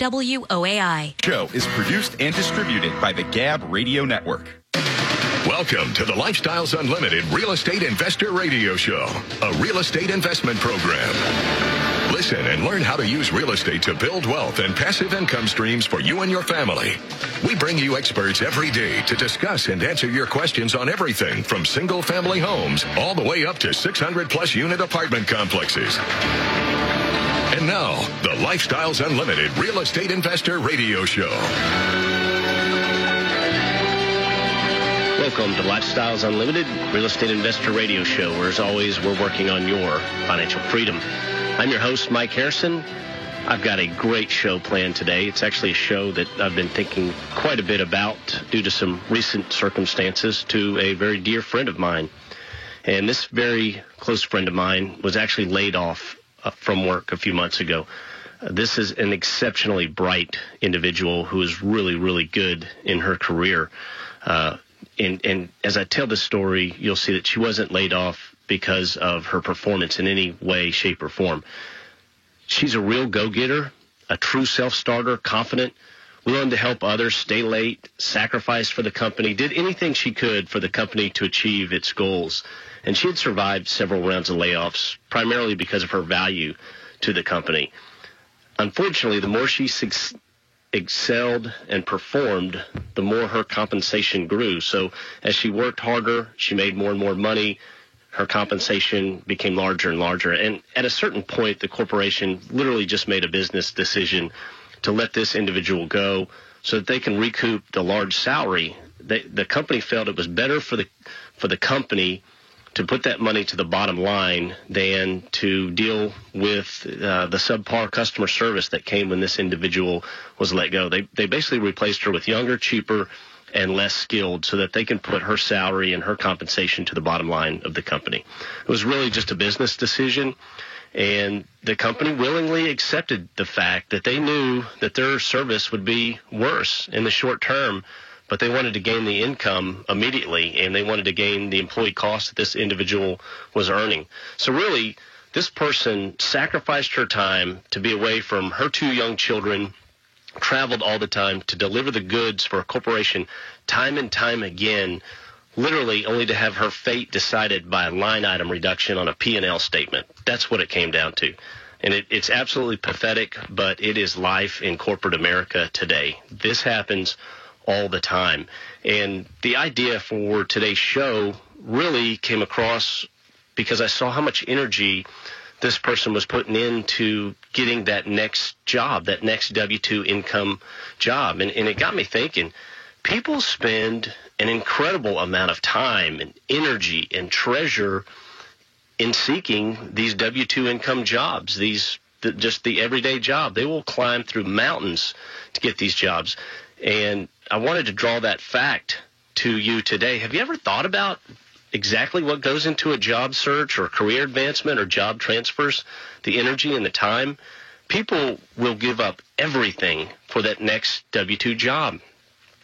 WOAI. Show is produced and distributed by the Gab Radio Network. Welcome to the Lifestyles Unlimited Real Estate Investor Radio Show, a real estate investment program. Listen and learn how to use real estate to build wealth and passive income streams for you and your family. We bring you experts every day to discuss and answer your questions on everything from single family homes all the way up to 600 plus unit apartment complexes. And now, the Lifestyles Unlimited Real Estate Investor Radio Show. Welcome to Lifestyles Unlimited Real Estate Investor Radio Show, where as always, we're working on your financial freedom. I'm your host, Mike Harrison. I've got a great show planned today. It's actually a show that I've been thinking quite a bit about due to some recent circumstances to a very dear friend of mine. And this very close friend of mine was actually laid off from work a few months ago. Uh, this is an exceptionally bright individual who is really, really good in her career. Uh, and, and as I tell the story, you'll see that she wasn't laid off because of her performance in any way, shape, or form. She's a real go-getter, a true self-starter, confident, willing to help others, stay late, sacrifice for the company, did anything she could for the company to achieve its goals. And she had survived several rounds of layoffs, primarily because of her value to the company. Unfortunately, the more she excelled and performed, the more her compensation grew. So as she worked harder, she made more and more money. Her compensation became larger and larger. And at a certain point, the corporation literally just made a business decision to let this individual go so that they can recoup the large salary. They, the company felt it was better for the for the company to put that money to the bottom line than to deal with uh, the subpar customer service that came when this individual was let go. They they basically replaced her with younger, cheaper, and less skilled so that they can put her salary and her compensation to the bottom line of the company. It was really just a business decision. And the company willingly accepted the fact that they knew that their service would be worse in the short term but they wanted to gain the income immediately and they wanted to gain the employee cost that this individual was earning. So really, this person sacrificed her time to be away from her two young children, traveled all the time to deliver the goods for a corporation time and time again, literally only to have her fate decided by a line item reduction on a P&L statement. That's what it came down to. And it, it's absolutely pathetic, but it is life in corporate America today. This happens all the time. And the idea for today's show really came across because I saw how much energy this person was putting into getting that next job, that next W 2 income job. And, and it got me thinking people spend an incredible amount of time and energy and treasure in seeking these W 2 income jobs, these the, just the everyday job. They will climb through mountains to get these jobs. And I wanted to draw that fact to you today. Have you ever thought about exactly what goes into a job search or career advancement or job transfers, the energy and the time? People will give up everything for that next W 2 job.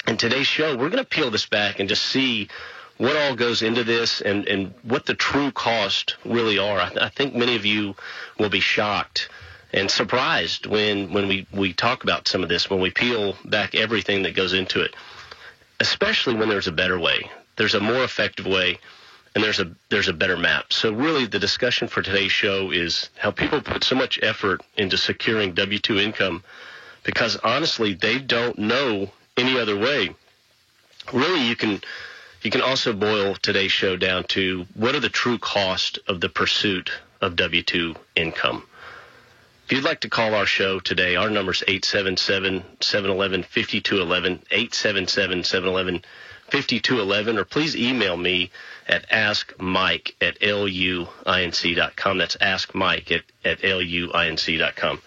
In today's show, we're going to peel this back and just see what all goes into this and, and what the true cost really are. I, I think many of you will be shocked and surprised when when we we talk about some of this when we peel back everything that goes into it especially when there's a better way there's a more effective way and there's a there's a better map so really the discussion for today's show is how people put so much effort into securing W2 income because honestly they don't know any other way really you can you can also boil today's show down to what are the true cost of the pursuit of W2 income if you'd like to call our show today, our number is 877-711-5211, 877-711-5211, or please email me at askmike at luinc.com. That's askmike at, at luinc.com.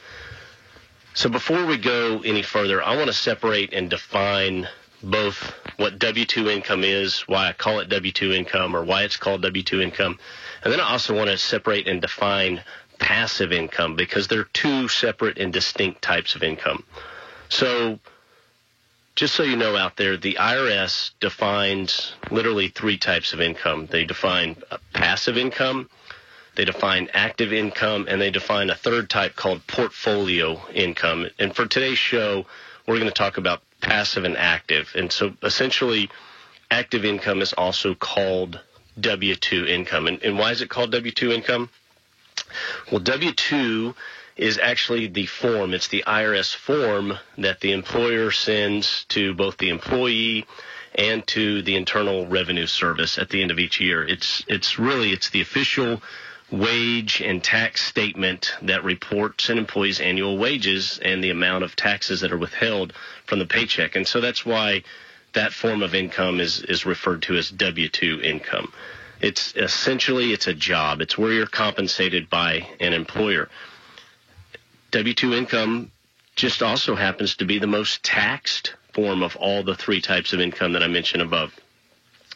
So before we go any further, I want to separate and define both what W-2 income is, why I call it W-2 income, or why it's called W-2 income. And then I also want to separate and define passive income because they're two separate and distinct types of income. So, just so you know out there, the IRS defines literally three types of income. They define passive income, they define active income, and they define a third type called portfolio income. And for today's show, we're going to talk about passive and active. And so essentially, active income is also called W 2 income. And, and why is it called W 2 income? Well, W 2 is actually the form, it's the IRS form that the employer sends to both the employee and to the Internal Revenue Service at the end of each year. It's it's really it's the official wage and tax statement that reports an employee's annual wages and the amount of taxes that are withheld from the paycheck. And so that's why that form of income is is referred to as W2 income. It's essentially it's a job. It's where you're compensated by an employer. W2 income just also happens to be the most taxed form of all the three types of income that I mentioned above.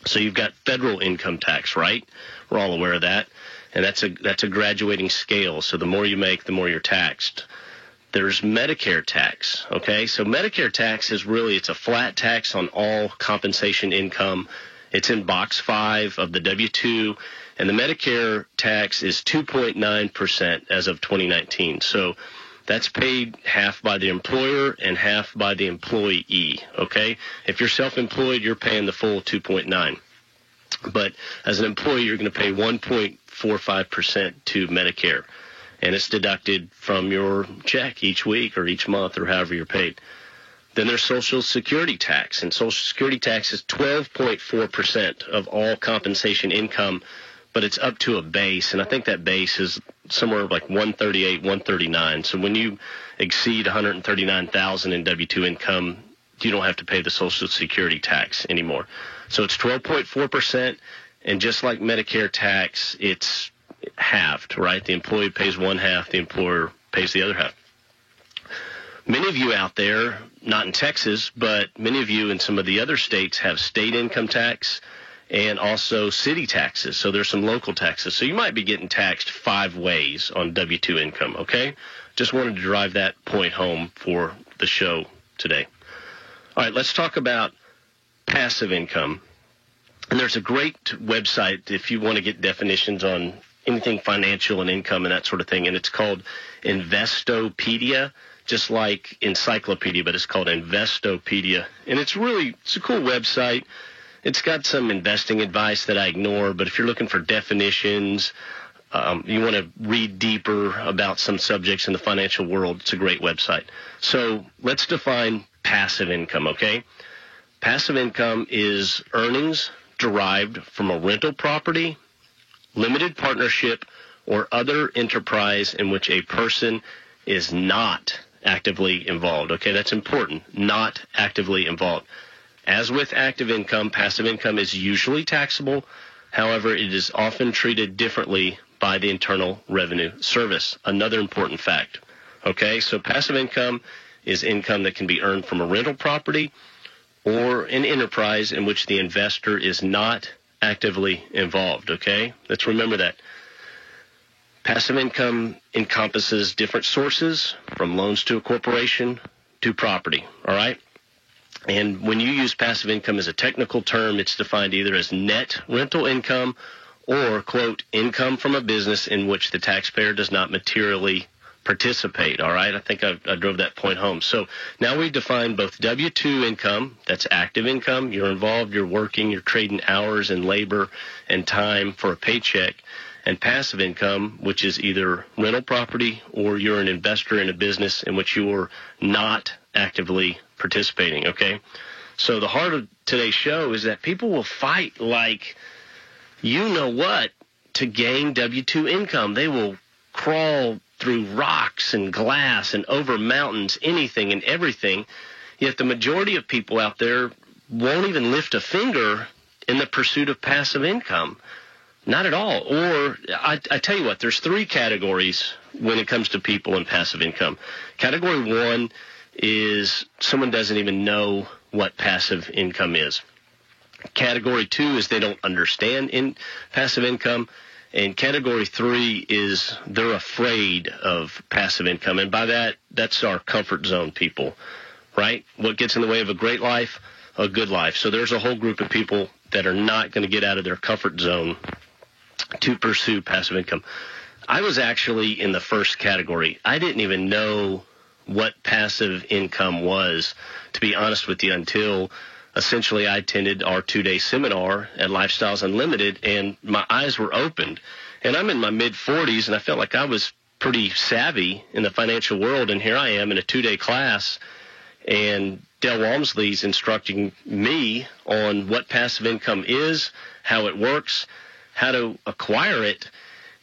So you've got federal income tax, right? We're all aware of that. And that's a that's a graduating scale. So the more you make, the more you're taxed. There's Medicare tax, okay? So Medicare tax is really it's a flat tax on all compensation income. It's in box 5 of the W2 and the Medicare tax is 2.9% as of 2019. So that's paid half by the employer and half by the employee. Okay, if you're self-employed, you're paying the full 2.9. But as an employee, you're going to pay 1.45% to Medicare, and it's deducted from your check each week or each month or however you're paid. Then there's Social Security tax, and Social Security tax is 12.4% of all compensation income but it's up to a base, and I think that base is somewhere like 138, 139. So when you exceed 139,000 in W-2 income, you don't have to pay the Social Security tax anymore. So it's 12.4 percent, and just like Medicare tax, it's halved, right? The employee pays one half, the employer pays the other half. Many of you out there, not in Texas, but many of you in some of the other states have state income tax and also city taxes. So there's some local taxes. So you might be getting taxed five ways on W 2 income, okay? Just wanted to drive that point home for the show today. All right, let's talk about passive income. And there's a great website if you want to get definitions on anything financial and income and that sort of thing, and it's called Investopedia just like encyclopedia, but it's called Investopedia. And it's really it's a cool website. It's got some investing advice that I ignore, but if you're looking for definitions, um, you want to read deeper about some subjects in the financial world, it's a great website. So let's define passive income, okay? Passive income is earnings derived from a rental property, limited partnership, or other enterprise in which a person is not actively involved. Okay, that's important. Not actively involved. As with active income, passive income is usually taxable. However, it is often treated differently by the Internal Revenue Service. Another important fact. Okay, so passive income is income that can be earned from a rental property or an enterprise in which the investor is not actively involved. Okay, let's remember that. Passive income encompasses different sources from loans to a corporation to property. All right. And when you use passive income as a technical term, it's defined either as net rental income or, quote, income from a business in which the taxpayer does not materially participate. All right. I think I, I drove that point home. So now we define both W 2 income, that's active income. You're involved, you're working, you're trading hours and labor and time for a paycheck. And passive income, which is either rental property or you're an investor in a business in which you're not actively participating. Okay. So the heart of today's show is that people will fight like you know what to gain W 2 income. They will crawl through rocks and glass and over mountains, anything and everything. Yet the majority of people out there won't even lift a finger in the pursuit of passive income. Not at all. Or I, I, tell you what, there's three categories when it comes to people and passive income. Category one is someone doesn't even know what passive income is. Category two is they don't understand in passive income. And category three is they're afraid of passive income. And by that, that's our comfort zone people, right? What gets in the way of a great life? A good life. So there's a whole group of people that are not going to get out of their comfort zone to pursue passive income. I was actually in the first category. I didn't even know what passive income was, to be honest with you, until essentially I attended our two day seminar at Lifestyles Unlimited and my eyes were opened. And I'm in my mid 40s and I felt like I was pretty savvy in the financial world. And here I am in a two day class and Del Walmsley's instructing me on what passive income is, how it works, how to acquire it.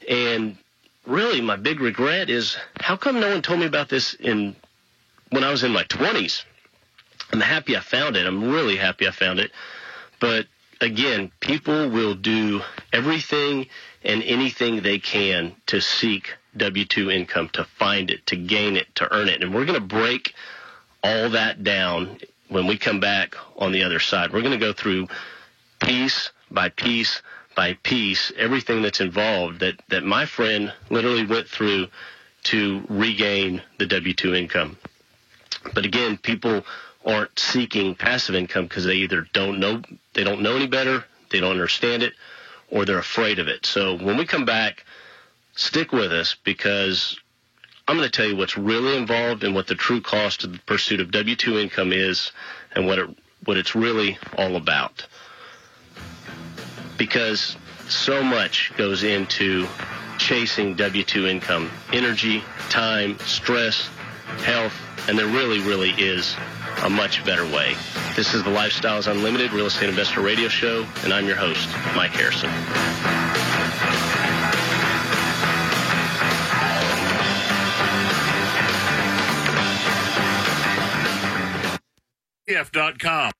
And really my big regret is how come no one told me about this in when I was in my 20s? I'm happy I found it. I'm really happy I found it. But again, people will do everything and anything they can to seek W 2 income, to find it, to gain it, to earn it. And we're going to break all that down when we come back on the other side. We're going to go through piece by piece by piece everything that's involved that, that my friend literally went through to regain the W 2 income. But again, people aren't seeking passive income because they either don't know they don't know any better, they don't understand it, or they're afraid of it. So when we come back, stick with us because I'm going to tell you what's really involved and what the true cost of the pursuit of W-2 income is and what it what it's really all about. Because so much goes into chasing W-2 income, energy, time, stress, health, and there really, really is a much better way. This is the Lifestyles Unlimited Real Estate Investor Radio Show, and I'm your host, Mike Harrison. com.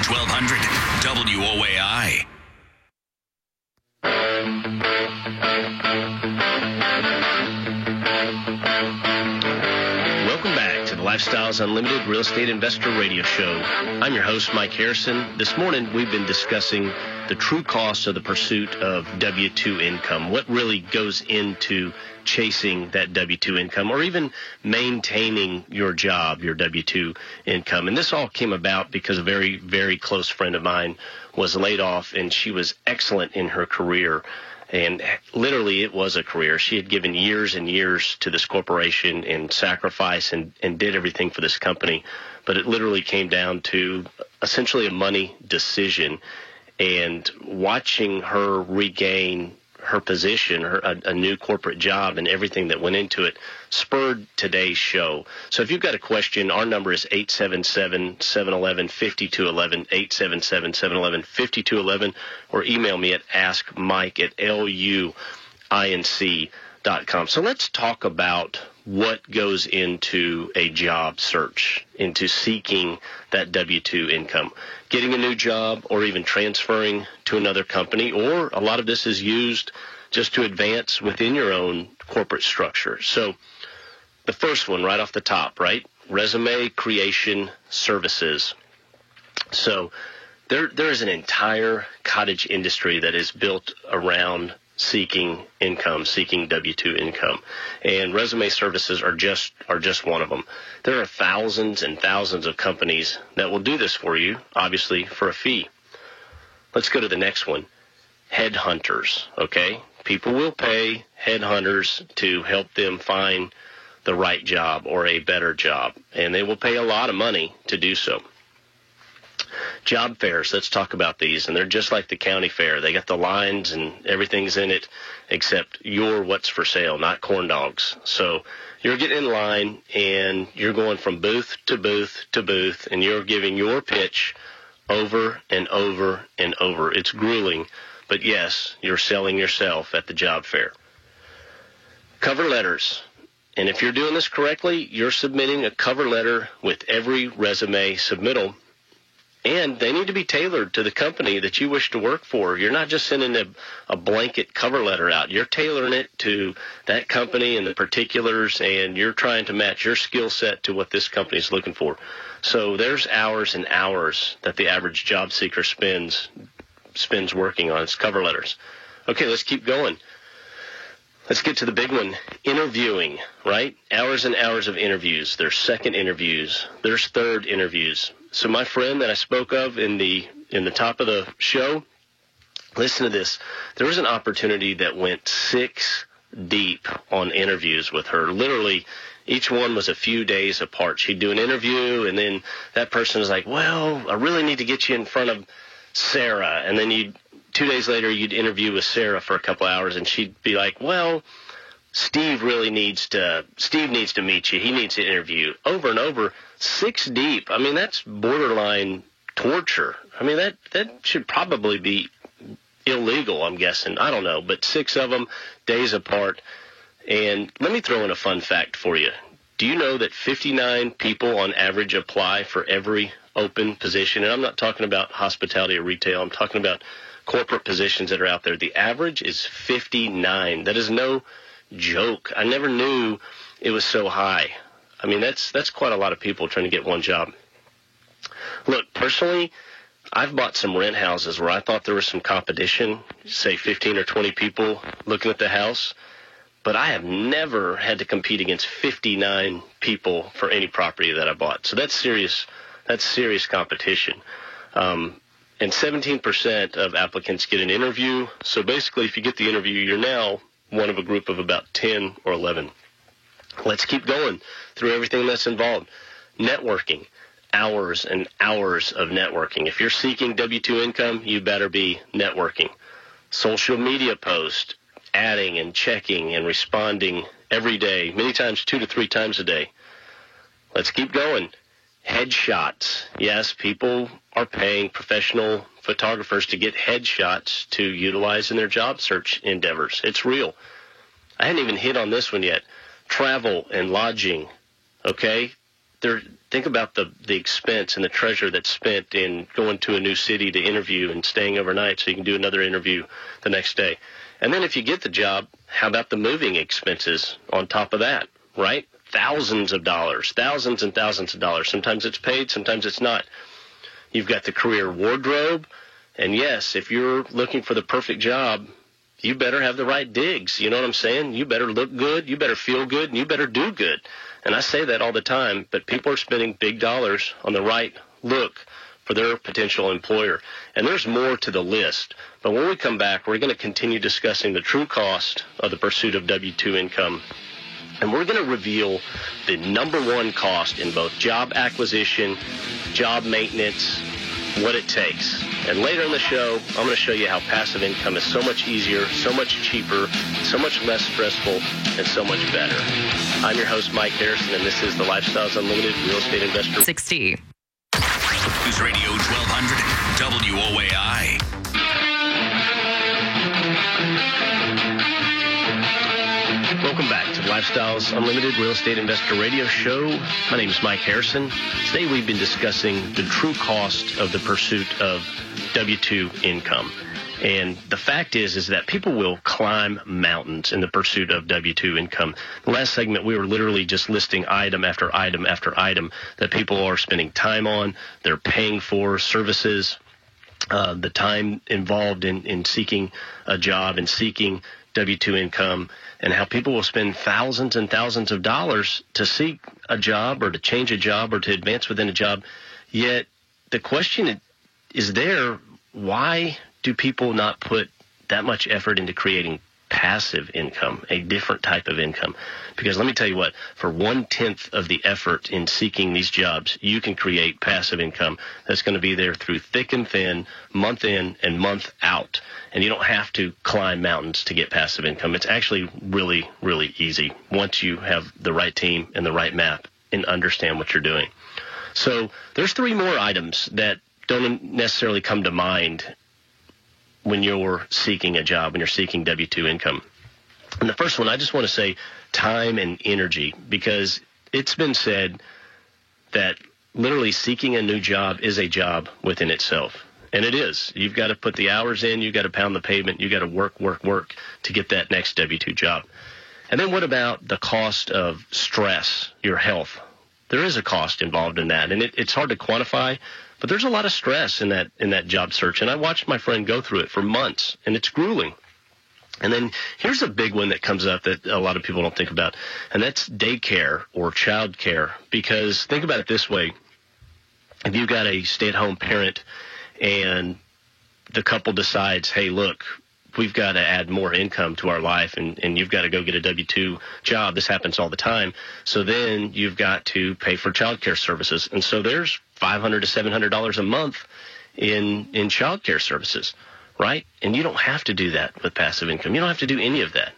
News Radio 1200 WOAI. Lifestyles Unlimited Real Estate Investor Radio Show. I'm your host, Mike Harrison. This morning, we've been discussing the true cost of the pursuit of W 2 income, what really goes into chasing that W 2 income, or even maintaining your job, your W 2 income. And this all came about because a very, very close friend of mine was laid off, and she was excellent in her career. And literally, it was a career. She had given years and years to this corporation and sacrifice and, and did everything for this company. But it literally came down to essentially a money decision and watching her regain her position, her a, a, new corporate job, and everything that went into it spurred today's show. So if you've got a question, our number is 877-711-5211, 877-711-5211, or email me at askmike at luinc.com. So let's talk about what goes into a job search, into seeking that W 2 income. Getting a new job or even transferring to another company, or a lot of this is used just to advance within your own corporate structure. So, the first one right off the top, right? Resume creation services. So, there, there is an entire cottage industry that is built around seeking income, seeking W-2 income. And resume services are just are just one of them. There are thousands and thousands of companies that will do this for you, obviously for a fee. Let's go to the next one. Headhunters, okay? People will pay headhunters to help them find the right job or a better job, and they will pay a lot of money to do so. Job fairs, let's talk about these. And they're just like the county fair. They got the lines and everything's in it except your what's for sale, not corn dogs. So you're getting in line and you're going from booth to booth to booth and you're giving your pitch over and over and over. It's grueling, but yes, you're selling yourself at the job fair. Cover letters. And if you're doing this correctly, you're submitting a cover letter with every resume submittal. And they need to be tailored to the company that you wish to work for. You're not just sending a, a blanket cover letter out. You're tailoring it to that company and the particulars, and you're trying to match your skill set to what this company is looking for. So there's hours and hours that the average job seeker spends spends working on its cover letters. Okay, let's keep going. Let's get to the big one. Interviewing, right? Hours and hours of interviews. There's second interviews. There's third interviews. So my friend that I spoke of in the in the top of the show, listen to this. There was an opportunity that went six deep on interviews with her. Literally each one was a few days apart. She'd do an interview and then that person was like, "Well, I really need to get you in front of Sarah." And then you two days later you'd interview with Sarah for a couple hours and she'd be like, well, Steve really needs to, Steve needs to meet you. He needs to interview over and over, six deep. I mean, that's borderline torture. I mean, that, that should probably be illegal, I'm guessing. I don't know, but six of them days apart. And let me throw in a fun fact for you. Do you know that 59 people on average apply for every open position? And I'm not talking about hospitality or retail. I'm talking about corporate positions that are out there. The average is 59. That is no joke. I never knew it was so high. I mean, that's that's quite a lot of people trying to get one job. Look, personally, I've bought some rent houses where I thought there was some competition, say 15 or 20 people looking at the house, but I have never had to compete against 59 people for any property that I bought. So that's serious. That's serious competition. Um, and 17% of applicants get an interview. So basically, if you get the interview, you're now one of a group of about 10 or 11. Let's keep going through everything that's involved. Networking, hours and hours of networking. If you're seeking W-2 income, you better be networking. Social media posts, adding and checking and responding every day, many times two to three times a day. Let's keep going. Headshots. Yes, people are paying professional photographers to get headshots to utilize in their job search endeavors. It's real. I hadn't even hit on this one yet. Travel and lodging. Okay? There, think about the, the expense and the treasure that's spent in going to a new city to interview and staying overnight so you can do another interview the next day. And then if you get the job, how about the moving expenses on top of that, right? Thousands of dollars, thousands and thousands of dollars. Sometimes it's paid, sometimes it's not. You've got the career wardrobe. And yes, if you're looking for the perfect job, you better have the right digs. You know what I'm saying? You better look good, you better feel good, and you better do good. And I say that all the time, but people are spending big dollars on the right look for their potential employer. And there's more to the list. But when we come back, we're going to continue discussing the true cost of the pursuit of W-2 income. And we're going to reveal the number one cost in both job acquisition, job maintenance, what it takes. And later in the show, I'm going to show you how passive income is so much easier, so much cheaper, so much less stressful, and so much better. I'm your host, Mike Harrison, and this is the Lifestyles Unlimited Real Estate Investor 60. Lifestyles Unlimited Real Estate Investor Radio Show. My name is Mike Harrison. Today we've been discussing the true cost of the pursuit of W-2 income. And the fact is, is that people will climb mountains in the pursuit of W-2 income. The last segment, we were literally just listing item after item after item that people are spending time on. They're paying for services, uh, the time involved in, in seeking a job and seeking W-2 income and how people will spend thousands and thousands of dollars to seek a job or to change a job or to advance within a job. Yet the question is there, why do people not put that much effort into creating passive income, a different type of income. Because let me tell you what, for one tenth of the effort in seeking these jobs, you can create passive income that's going to be there through thick and thin, month in and month out. And you don't have to climb mountains to get passive income. It's actually really, really easy once you have the right team and the right map and understand what you're doing. So there's three more items that don't necessarily come to mind when you're seeking a job, when you're seeking W 2 income. And the first one, I just want to say time and energy because it's been said that literally seeking a new job is a job within itself. And it is. You've got to put the hours in, you've got to pound the pavement, you've got to work, work, work to get that next W 2 job. And then what about the cost of stress, your health? There is a cost involved in that, and it, it's hard to quantify, but there's a lot of stress in that in that job search. And I watched my friend go through it for months, and it's grueling. And then here's a big one that comes up that a lot of people don't think about, and that's daycare or child care. Because think about it this way if you've got a stay at home parent and the couple decides, hey, look, we've got to add more income to our life and, and you've got to go get a W 2 job. This happens all the time. So then you've got to pay for child care services. And so there's 500 to $700 a month in, in child care services right? And you don't have to do that with passive income. You don't have to do any of that.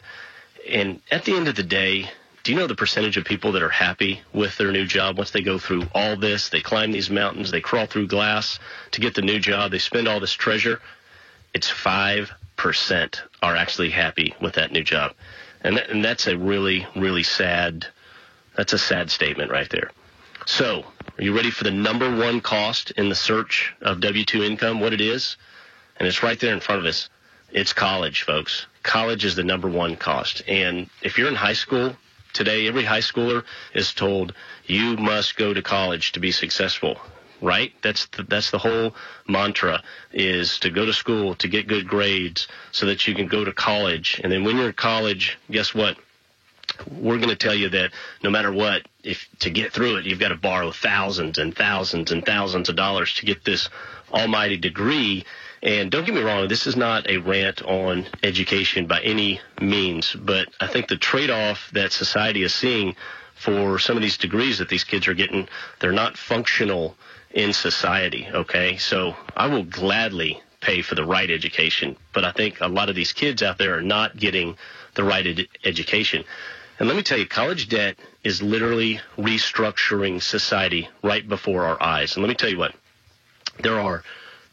And at the end of the day, do you know the percentage of people that are happy with their new job once they go through all this? They climb these mountains, they crawl through glass to get the new job, they spend all this treasure. It's 5% are actually happy with that new job. And, that, and that's a really, really sad, that's a sad statement right there. So, are you ready for the number one cost in the search of W 2 income? What it is? and it's right there in front of us. It's college, folks. College is the number one cost. And if you're in high school today, every high schooler is told you must go to college to be successful. Right? That's the, that's the whole mantra is to go to school to get good grades so that you can go to college. And then when you're in college, guess what? we're going to tell you that no matter what, if to get through it, you've got to borrow thousands and thousands and thousands of dollars to get this almighty degree. And don't get me wrong, this is not a rant on education by any means, but I think the trade-off that society is seeing for some of these degrees that these kids are getting, they're not functional in society. Okay, so I will gladly pay for the right education, but I think a lot of these kids out there are not getting the right ed- education. And let me tell you, college debt is literally restructuring society right before our eyes. And let me tell you what, there are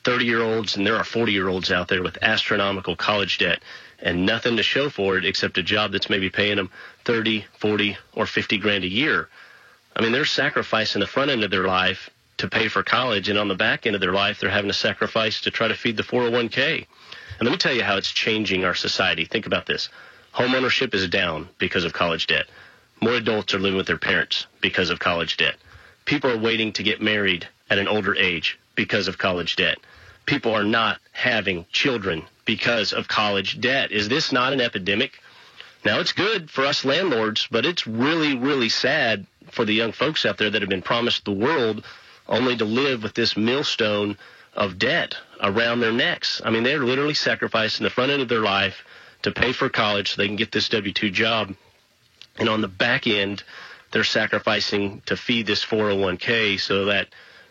30 year olds and there are 40 year olds out there with astronomical college debt and nothing to show for it except a job that's maybe paying them 30, 40, or 50 grand a year. I mean, they're sacrificing the front end of their life to pay for college, and on the back end of their life, they're having to sacrifice to try to feed the 401k. And let me tell you how it's changing our society. Think about this. Home ownership is down because of college debt. More adults are living with their parents because of college debt. People are waiting to get married at an older age because of college debt. People are not having children because of college debt. Is this not an epidemic? Now, it's good for us landlords, but it's really, really sad for the young folks out there that have been promised the world only to live with this millstone of debt around their necks. I mean, they're literally sacrificing the front end of their life to pay for college so they can get this W 2 job. And on the back end, they're sacrificing to feed this 401k so that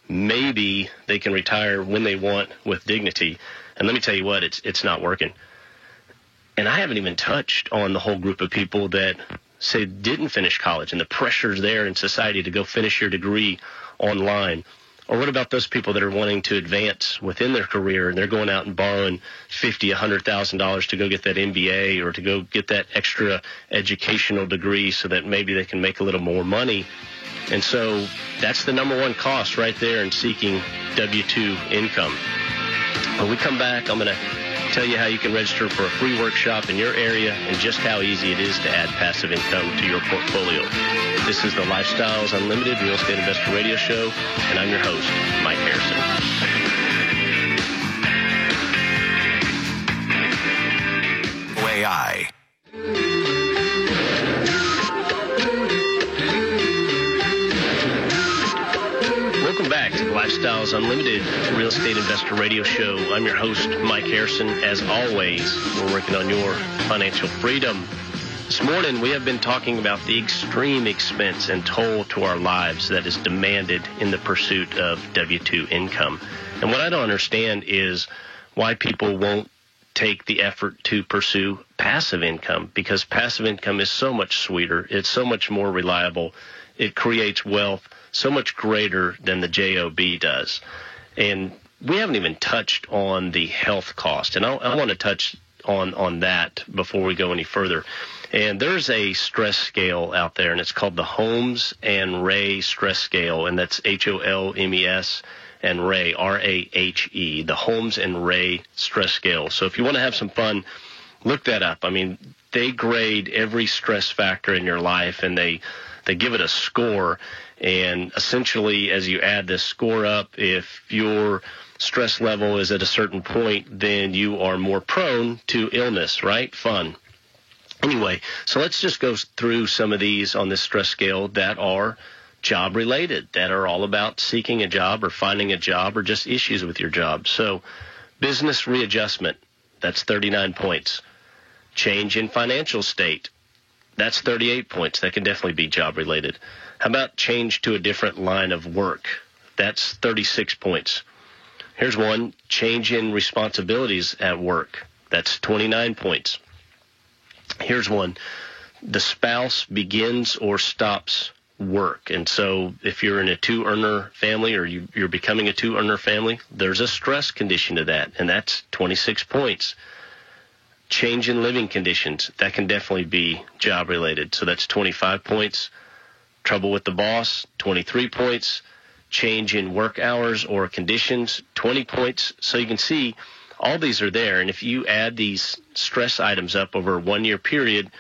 maybe they can retire when they want with dignity. And let me tell you what, it's it's not working. And I haven't even touched on the whole group of people that say didn't finish college and the pressures there in society to go finish your degree online. Or what about those people that are wanting to advance within their career and they're going out and borrowing fifty, a hundred thousand dollars to go get that MBA or to go get that extra educational degree so that maybe they can make a little more money and so that's the number one cost right there in seeking W 2 income. When we come back, I'm to tell you how you can register for a free workshop in your area and just how easy it is to add passive income to your portfolio. This is the Lifestyles Unlimited Real Estate Investor Radio Show, and I'm your host, Mike Harrison. AI. Lifestyles Unlimited Real Estate Investor Radio Show. I'm your host, Mike Harrison. As always, we're working on your financial freedom. This morning, we have been talking about the extreme expense and toll to our lives that is demanded in the pursuit of W 2 income. And what I don't understand is why people won't take the effort to pursue passive income because passive income is so much sweeter, it's so much more reliable, it creates wealth so much greater than the JOB does. And we haven't even touched on the health cost, and I, I want to touch on on that before we go any further. And there's a stress scale out there, and it's called the Holmes and Rahe stress scale, and that's H O L M E S and Rahe, R A H E, the Holmes and Rahe stress scale. So if you want to have some fun, look that up. I mean, they grade every stress factor in your life, and they they give it a score. And essentially, as you add this score up, if your stress level is at a certain point, then you are more prone to illness, right? Fun. Anyway, so let's just go through some of these on this stress scale that are job related, that are all about seeking a job or finding a job or just issues with your job. So, business readjustment, that's 39 points. Change in financial state, that's 38 points. That can definitely be job related. How about change to a different line of work? That's 36 points. Here's one change in responsibilities at work. That's 29 points. Here's one the spouse begins or stops work. And so if you're in a two earner family or you, are becoming a two earner family, there's a stress condition to that, and that's 26 points. Change in living conditions, that can definitely be job related. So that's 25 points. Trouble with the boss, 23 points. Change in work hours or conditions, 20 points. So you can see all these are there. And if you add these stress items up over a one year period,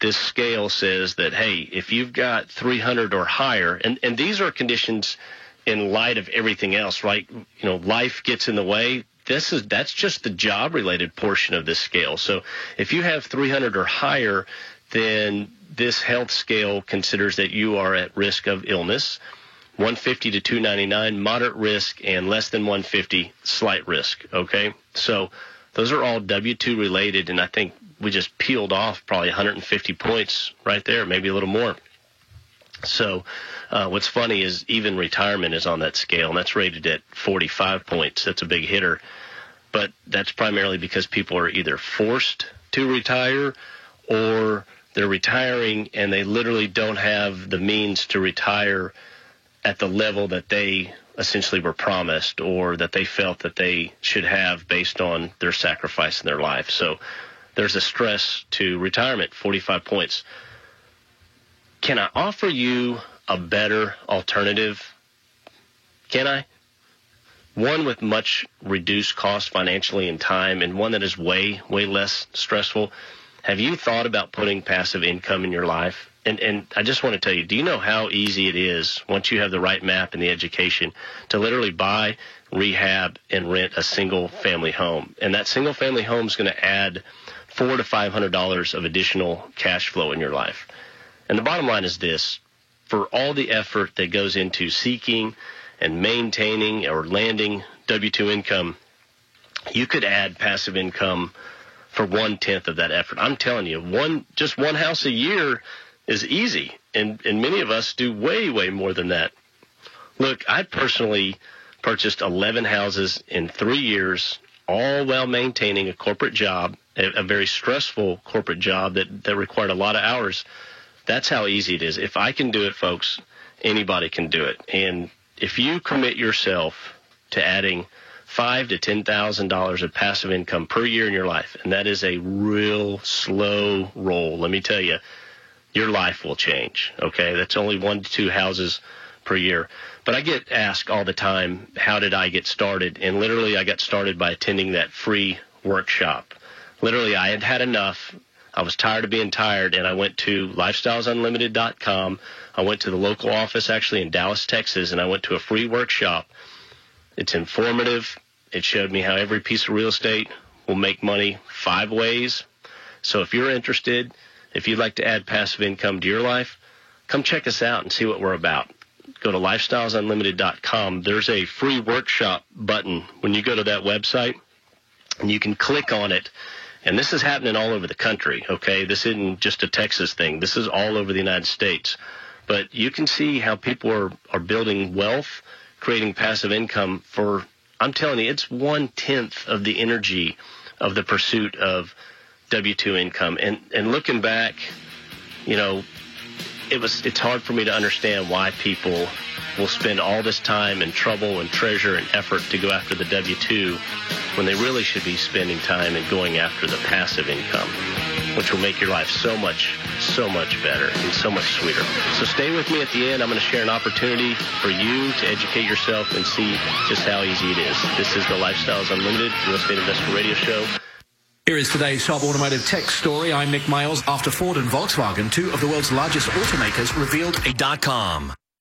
this scale says that, hey, if you've got 300 or higher, and, and these are conditions in light of everything else, right? You know, life gets in the way. This is that's just the job related portion of this scale. So if you have 300 or higher, then this health scale considers that you are at risk of illness. 150 to 299, moderate risk, and less than 150, slight risk. Okay, so those are all W2 related, and I think we just peeled off probably 150 points right there, maybe a little more. So, uh, what's funny is even retirement is on that scale, and that's rated at 45 points. That's a big hitter, but that's primarily because people are either forced to retire or they're retiring and they literally don't have the means to retire at the level that they essentially were promised or that they felt that they should have based on their sacrifice in their life. So there's a stress to retirement, 45 points. Can I offer you a better alternative? Can I? One with much reduced cost financially and time, and one that is way, way less stressful. Have you thought about putting passive income in your life? And, and I just want to tell you, do you know how easy it is once you have the right map and the education to literally buy, rehab, and rent a single family home? And that single family home is going to add four to five hundred dollars of additional cash flow in your life. And the bottom line is this: for all the effort that goes into seeking and maintaining or landing W two income, you could add passive income for one tenth of that effort. I'm telling you, one just one house a year is easy, and and many of us do way way more than that. Look, I personally purchased 11 houses in three years, all while maintaining a corporate job, a, a very stressful corporate job that that required a lot of hours. That's how easy it is. If I can do it, folks, anybody can do it. And if you commit yourself to adding five to ten thousand dollars of passive income per year in your life, and that is a real slow roll. Let me tell you, your life will change. Okay, that's only one to two houses per year. But I get asked all the time, how did I get started? And literally, I got started by attending that free workshop. Literally, I had had enough. I was tired of being tired, and I went to lifestylesunlimited.com. I went to the local office actually in Dallas, Texas, and I went to a free workshop it's informative. It showed me how every piece of real estate will make money five ways. So if you're interested, if you'd like to add passive income to your life, come check us out and see what we're about. go to lifestylesunlimited.com. There's a free workshop button when you go to that website, and you can click on it. And this is happening all over the country, okay? This isn't just a Texas thing. This is all over the United States. But you can see how people are, are building wealth, creating passive income for, I'm telling you, it's one tenth of the energy of the pursuit of W 2 income. And, and looking back, you know, it was it's hard for me to understand why people will spend all this time and trouble and treasure and effort to go after the W-2 when they really should be spending time and going after the passive income, which will make your life so much, so much better and so much sweeter. So stay with me at the end. I'm going to share an opportunity for you to educate yourself and see just how easy it is. This is the Lifestyles Unlimited Real Estate Investor Radio Show. Here is today's Sharp Automotive Tech story. I'm Nick Miles. After Ford and Volkswagen, two of the world's largest automakers, revealed a dot com.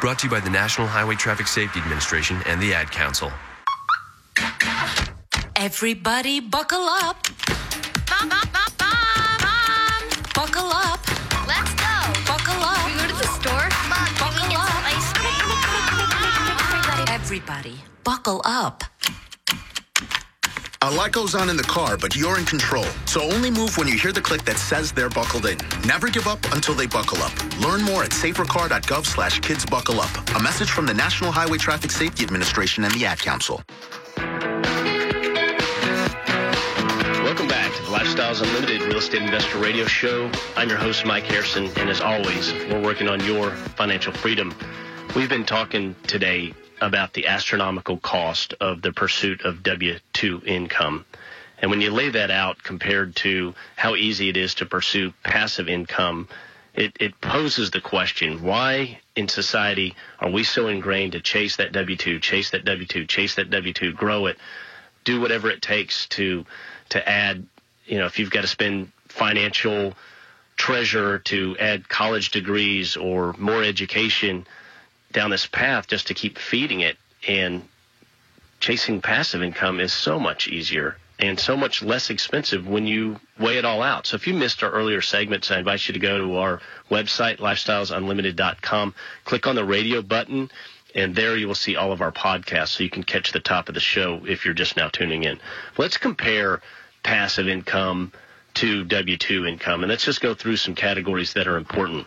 Brought to you by the National Highway Traffic Safety Administration and the Ad Council. Everybody buckle up. Bum, bum, bum, buckle up. Let's go. Buckle up. We go to the store. Mom, can we get some ice cream? Everybody, everybody, buckle up. A lot goes on in the car, but you're in control. So only move when you hear the click that says they're buckled in. Never give up until they buckle up. Learn more at safercar.gov slash kids buckle up. A message from the National Highway Traffic Safety Administration and the Ad Council. Welcome back to the Lifestyles Unlimited Real Estate Investor Radio Show. I'm your host, Mike Harrison, and as always, we're working on your financial freedom. We've been talking today about the astronomical cost of the pursuit of W 2 income. And when you lay that out compared to how easy it is to pursue passive income, it, it poses the question why in society are we so ingrained to chase that W 2, chase that W 2, chase that W 2, grow it, do whatever it takes to, to add, you know, if you've got to spend financial treasure to add college degrees or more education down this path just to keep feeding it and chasing passive income is so much easier and so much less expensive when you weigh it all out. So if you missed our earlier segments, I invite you to go to our website, lifestylesunlimited.com, click on the radio button, and there you will see all of our podcasts so you can catch the top of the show if you're just now tuning in. Let's compare passive income to W-2 income, and let's just go through some categories that are important.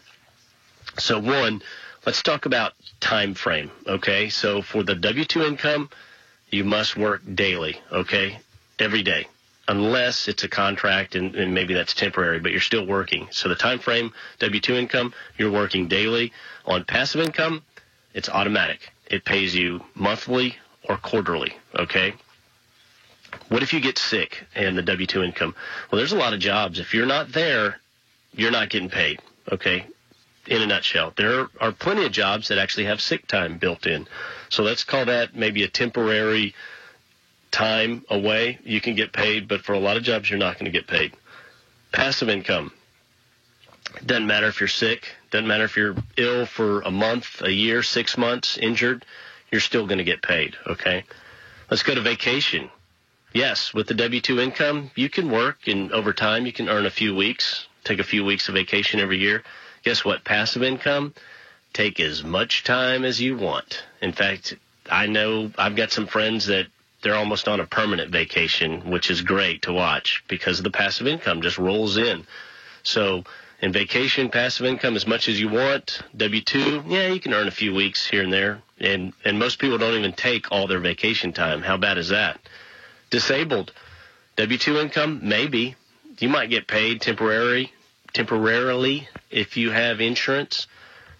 So one, let's talk about time frame. Okay, so for the W two income, you must work daily. Okay, every day, unless it's a contract and, and, maybe that's temporary, but you're still working. So the time frame W two income, you're working daily. On passive income, it's automatic. It pays you monthly or quarterly. Okay. What if you get sick and the W two income? Well, there's a lot of jobs. If you're not there, you're not getting paid. Okay in a nutshell. There are plenty of jobs that actually have sick time built in. So let's call that maybe a temporary time away. You can get paid, but for a lot of jobs, you're not going to get paid. Passive income. Doesn't matter if you're sick. Doesn't matter if you're ill for a month, a year, six months, injured. You're still going to get paid. Okay. Let's go to vacation. Yes, with the W-2 income, you can work and over time you can earn a few weeks, take a few weeks of vacation every year guess what? Passive income, take as much time as you want. In fact, I know I've got some friends that they're almost on a permanent vacation, which is great to watch because the passive income just rolls in. So in vacation, passive income, as much as you want. W-2, yeah, you can earn a few weeks here and there. And, and most people don't even take all their vacation time. How bad is that? Disabled, W-2 income, maybe. You might get paid temporary, temporarily if you have insurance.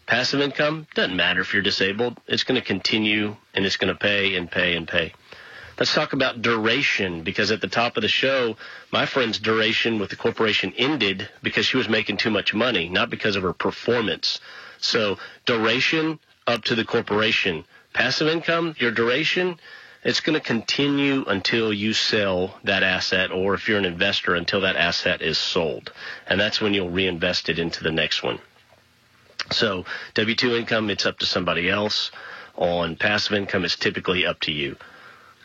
Passive income, doesn't matter if you're disabled. It's going to continue and it's going to pay and pay and pay. Let's talk about duration because at the top of the show, my friend's duration with the corporation ended because she was making too much money, not because of her performance. So duration up to the corporation. Passive income, your duration, it's going to continue until you sell that asset or if you're an investor until that asset is sold. And that's when you'll reinvest it into the next one. So W-2 income, it's up to somebody else. On passive income, it's typically up to you.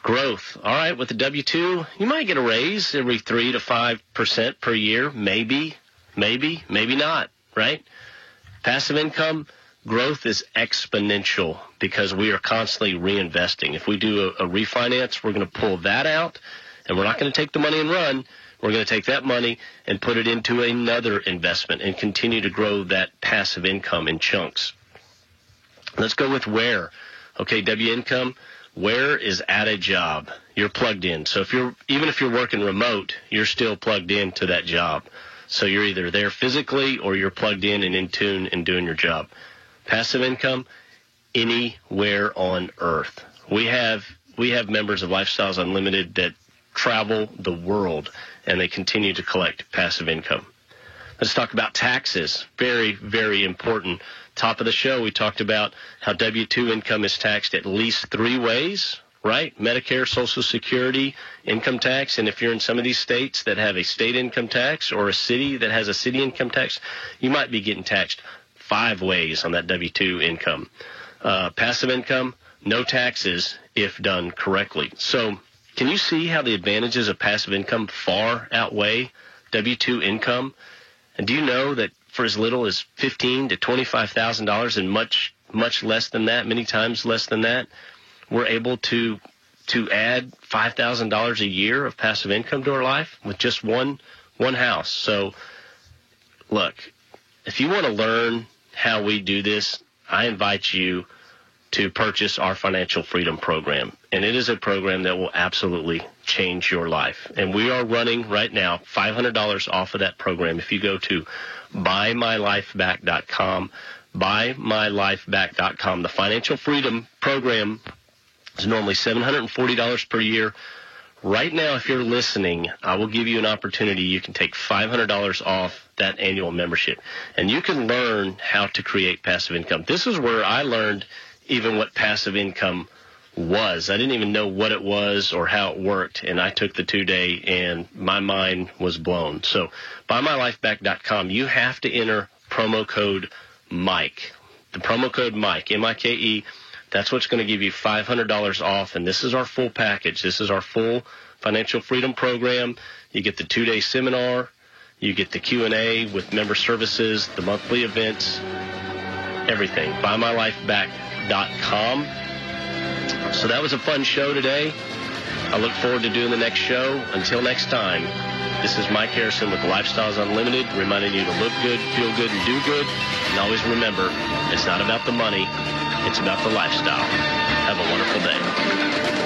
Growth. All right, with the W-2, you might get a raise every 3 to 5% per year. Maybe, maybe, maybe not, right? Passive income, growth is exponential because we are constantly reinvesting. If we do a, a refinance, we're going to pull that out and we're not going to take the money and run. We're going to take that money and put it into another investment and continue to grow that passive income in chunks. Let's go with where. Okay, W income where is at a job you're plugged in so if you're even if you're working remote you're still plugged in to that job so you're either there physically or you're plugged in and in tune and doing your job passive income anywhere on earth we have we have members of lifestyles unlimited that travel the world and they continue to collect passive income let's talk about taxes very very important top of the show, we talked about how W 2 income is taxed at least three ways, right? Medicare, Social Security, income tax. And if you're in some of these states that have a state income tax or a city that has a city income tax, you might be getting taxed five ways on that W 2 income. Uh, passive income, no taxes if done correctly. So, can you see how the advantages of passive income far outweigh W 2 income? And do you know that for as little as fifteen to twenty-five thousand dollars, and much much less than that, many times less than that, we're able to to add five thousand dollars a year of passive income to our life with just one one house. So, look, if you want to learn how we do this, I invite you to purchase our financial freedom program. And it is a program that will absolutely change your life. And we are running right now $500 off of that program. If you go to buymylifeback.com, buymylifeback.com, the financial freedom program is normally $740 per year. Right now, if you're listening, I will give you an opportunity. You can take $500 off that annual membership and you can learn how to create passive income. This is where I learned even what passive income was. I didn't even know what it was or how it worked, and I took the two day, and my mind was blown. So, buymylifeback.com, you have to enter promo code Mike. The promo code Mike, M I K E. That's what's going to give you $500 off, and this is our full package. This is our full financial freedom program. You get the two day seminar, you get the Q and A with member services, the monthly events, everything. BuyMyLifeBack.com. So that was a fun show today. I look forward to doing the next show. Until next time, this is Mike Harrison with Lifestyles Unlimited, reminding you to look good, feel good, and do good. And always remember, it's not about the money, it's about the lifestyle. Have a wonderful day.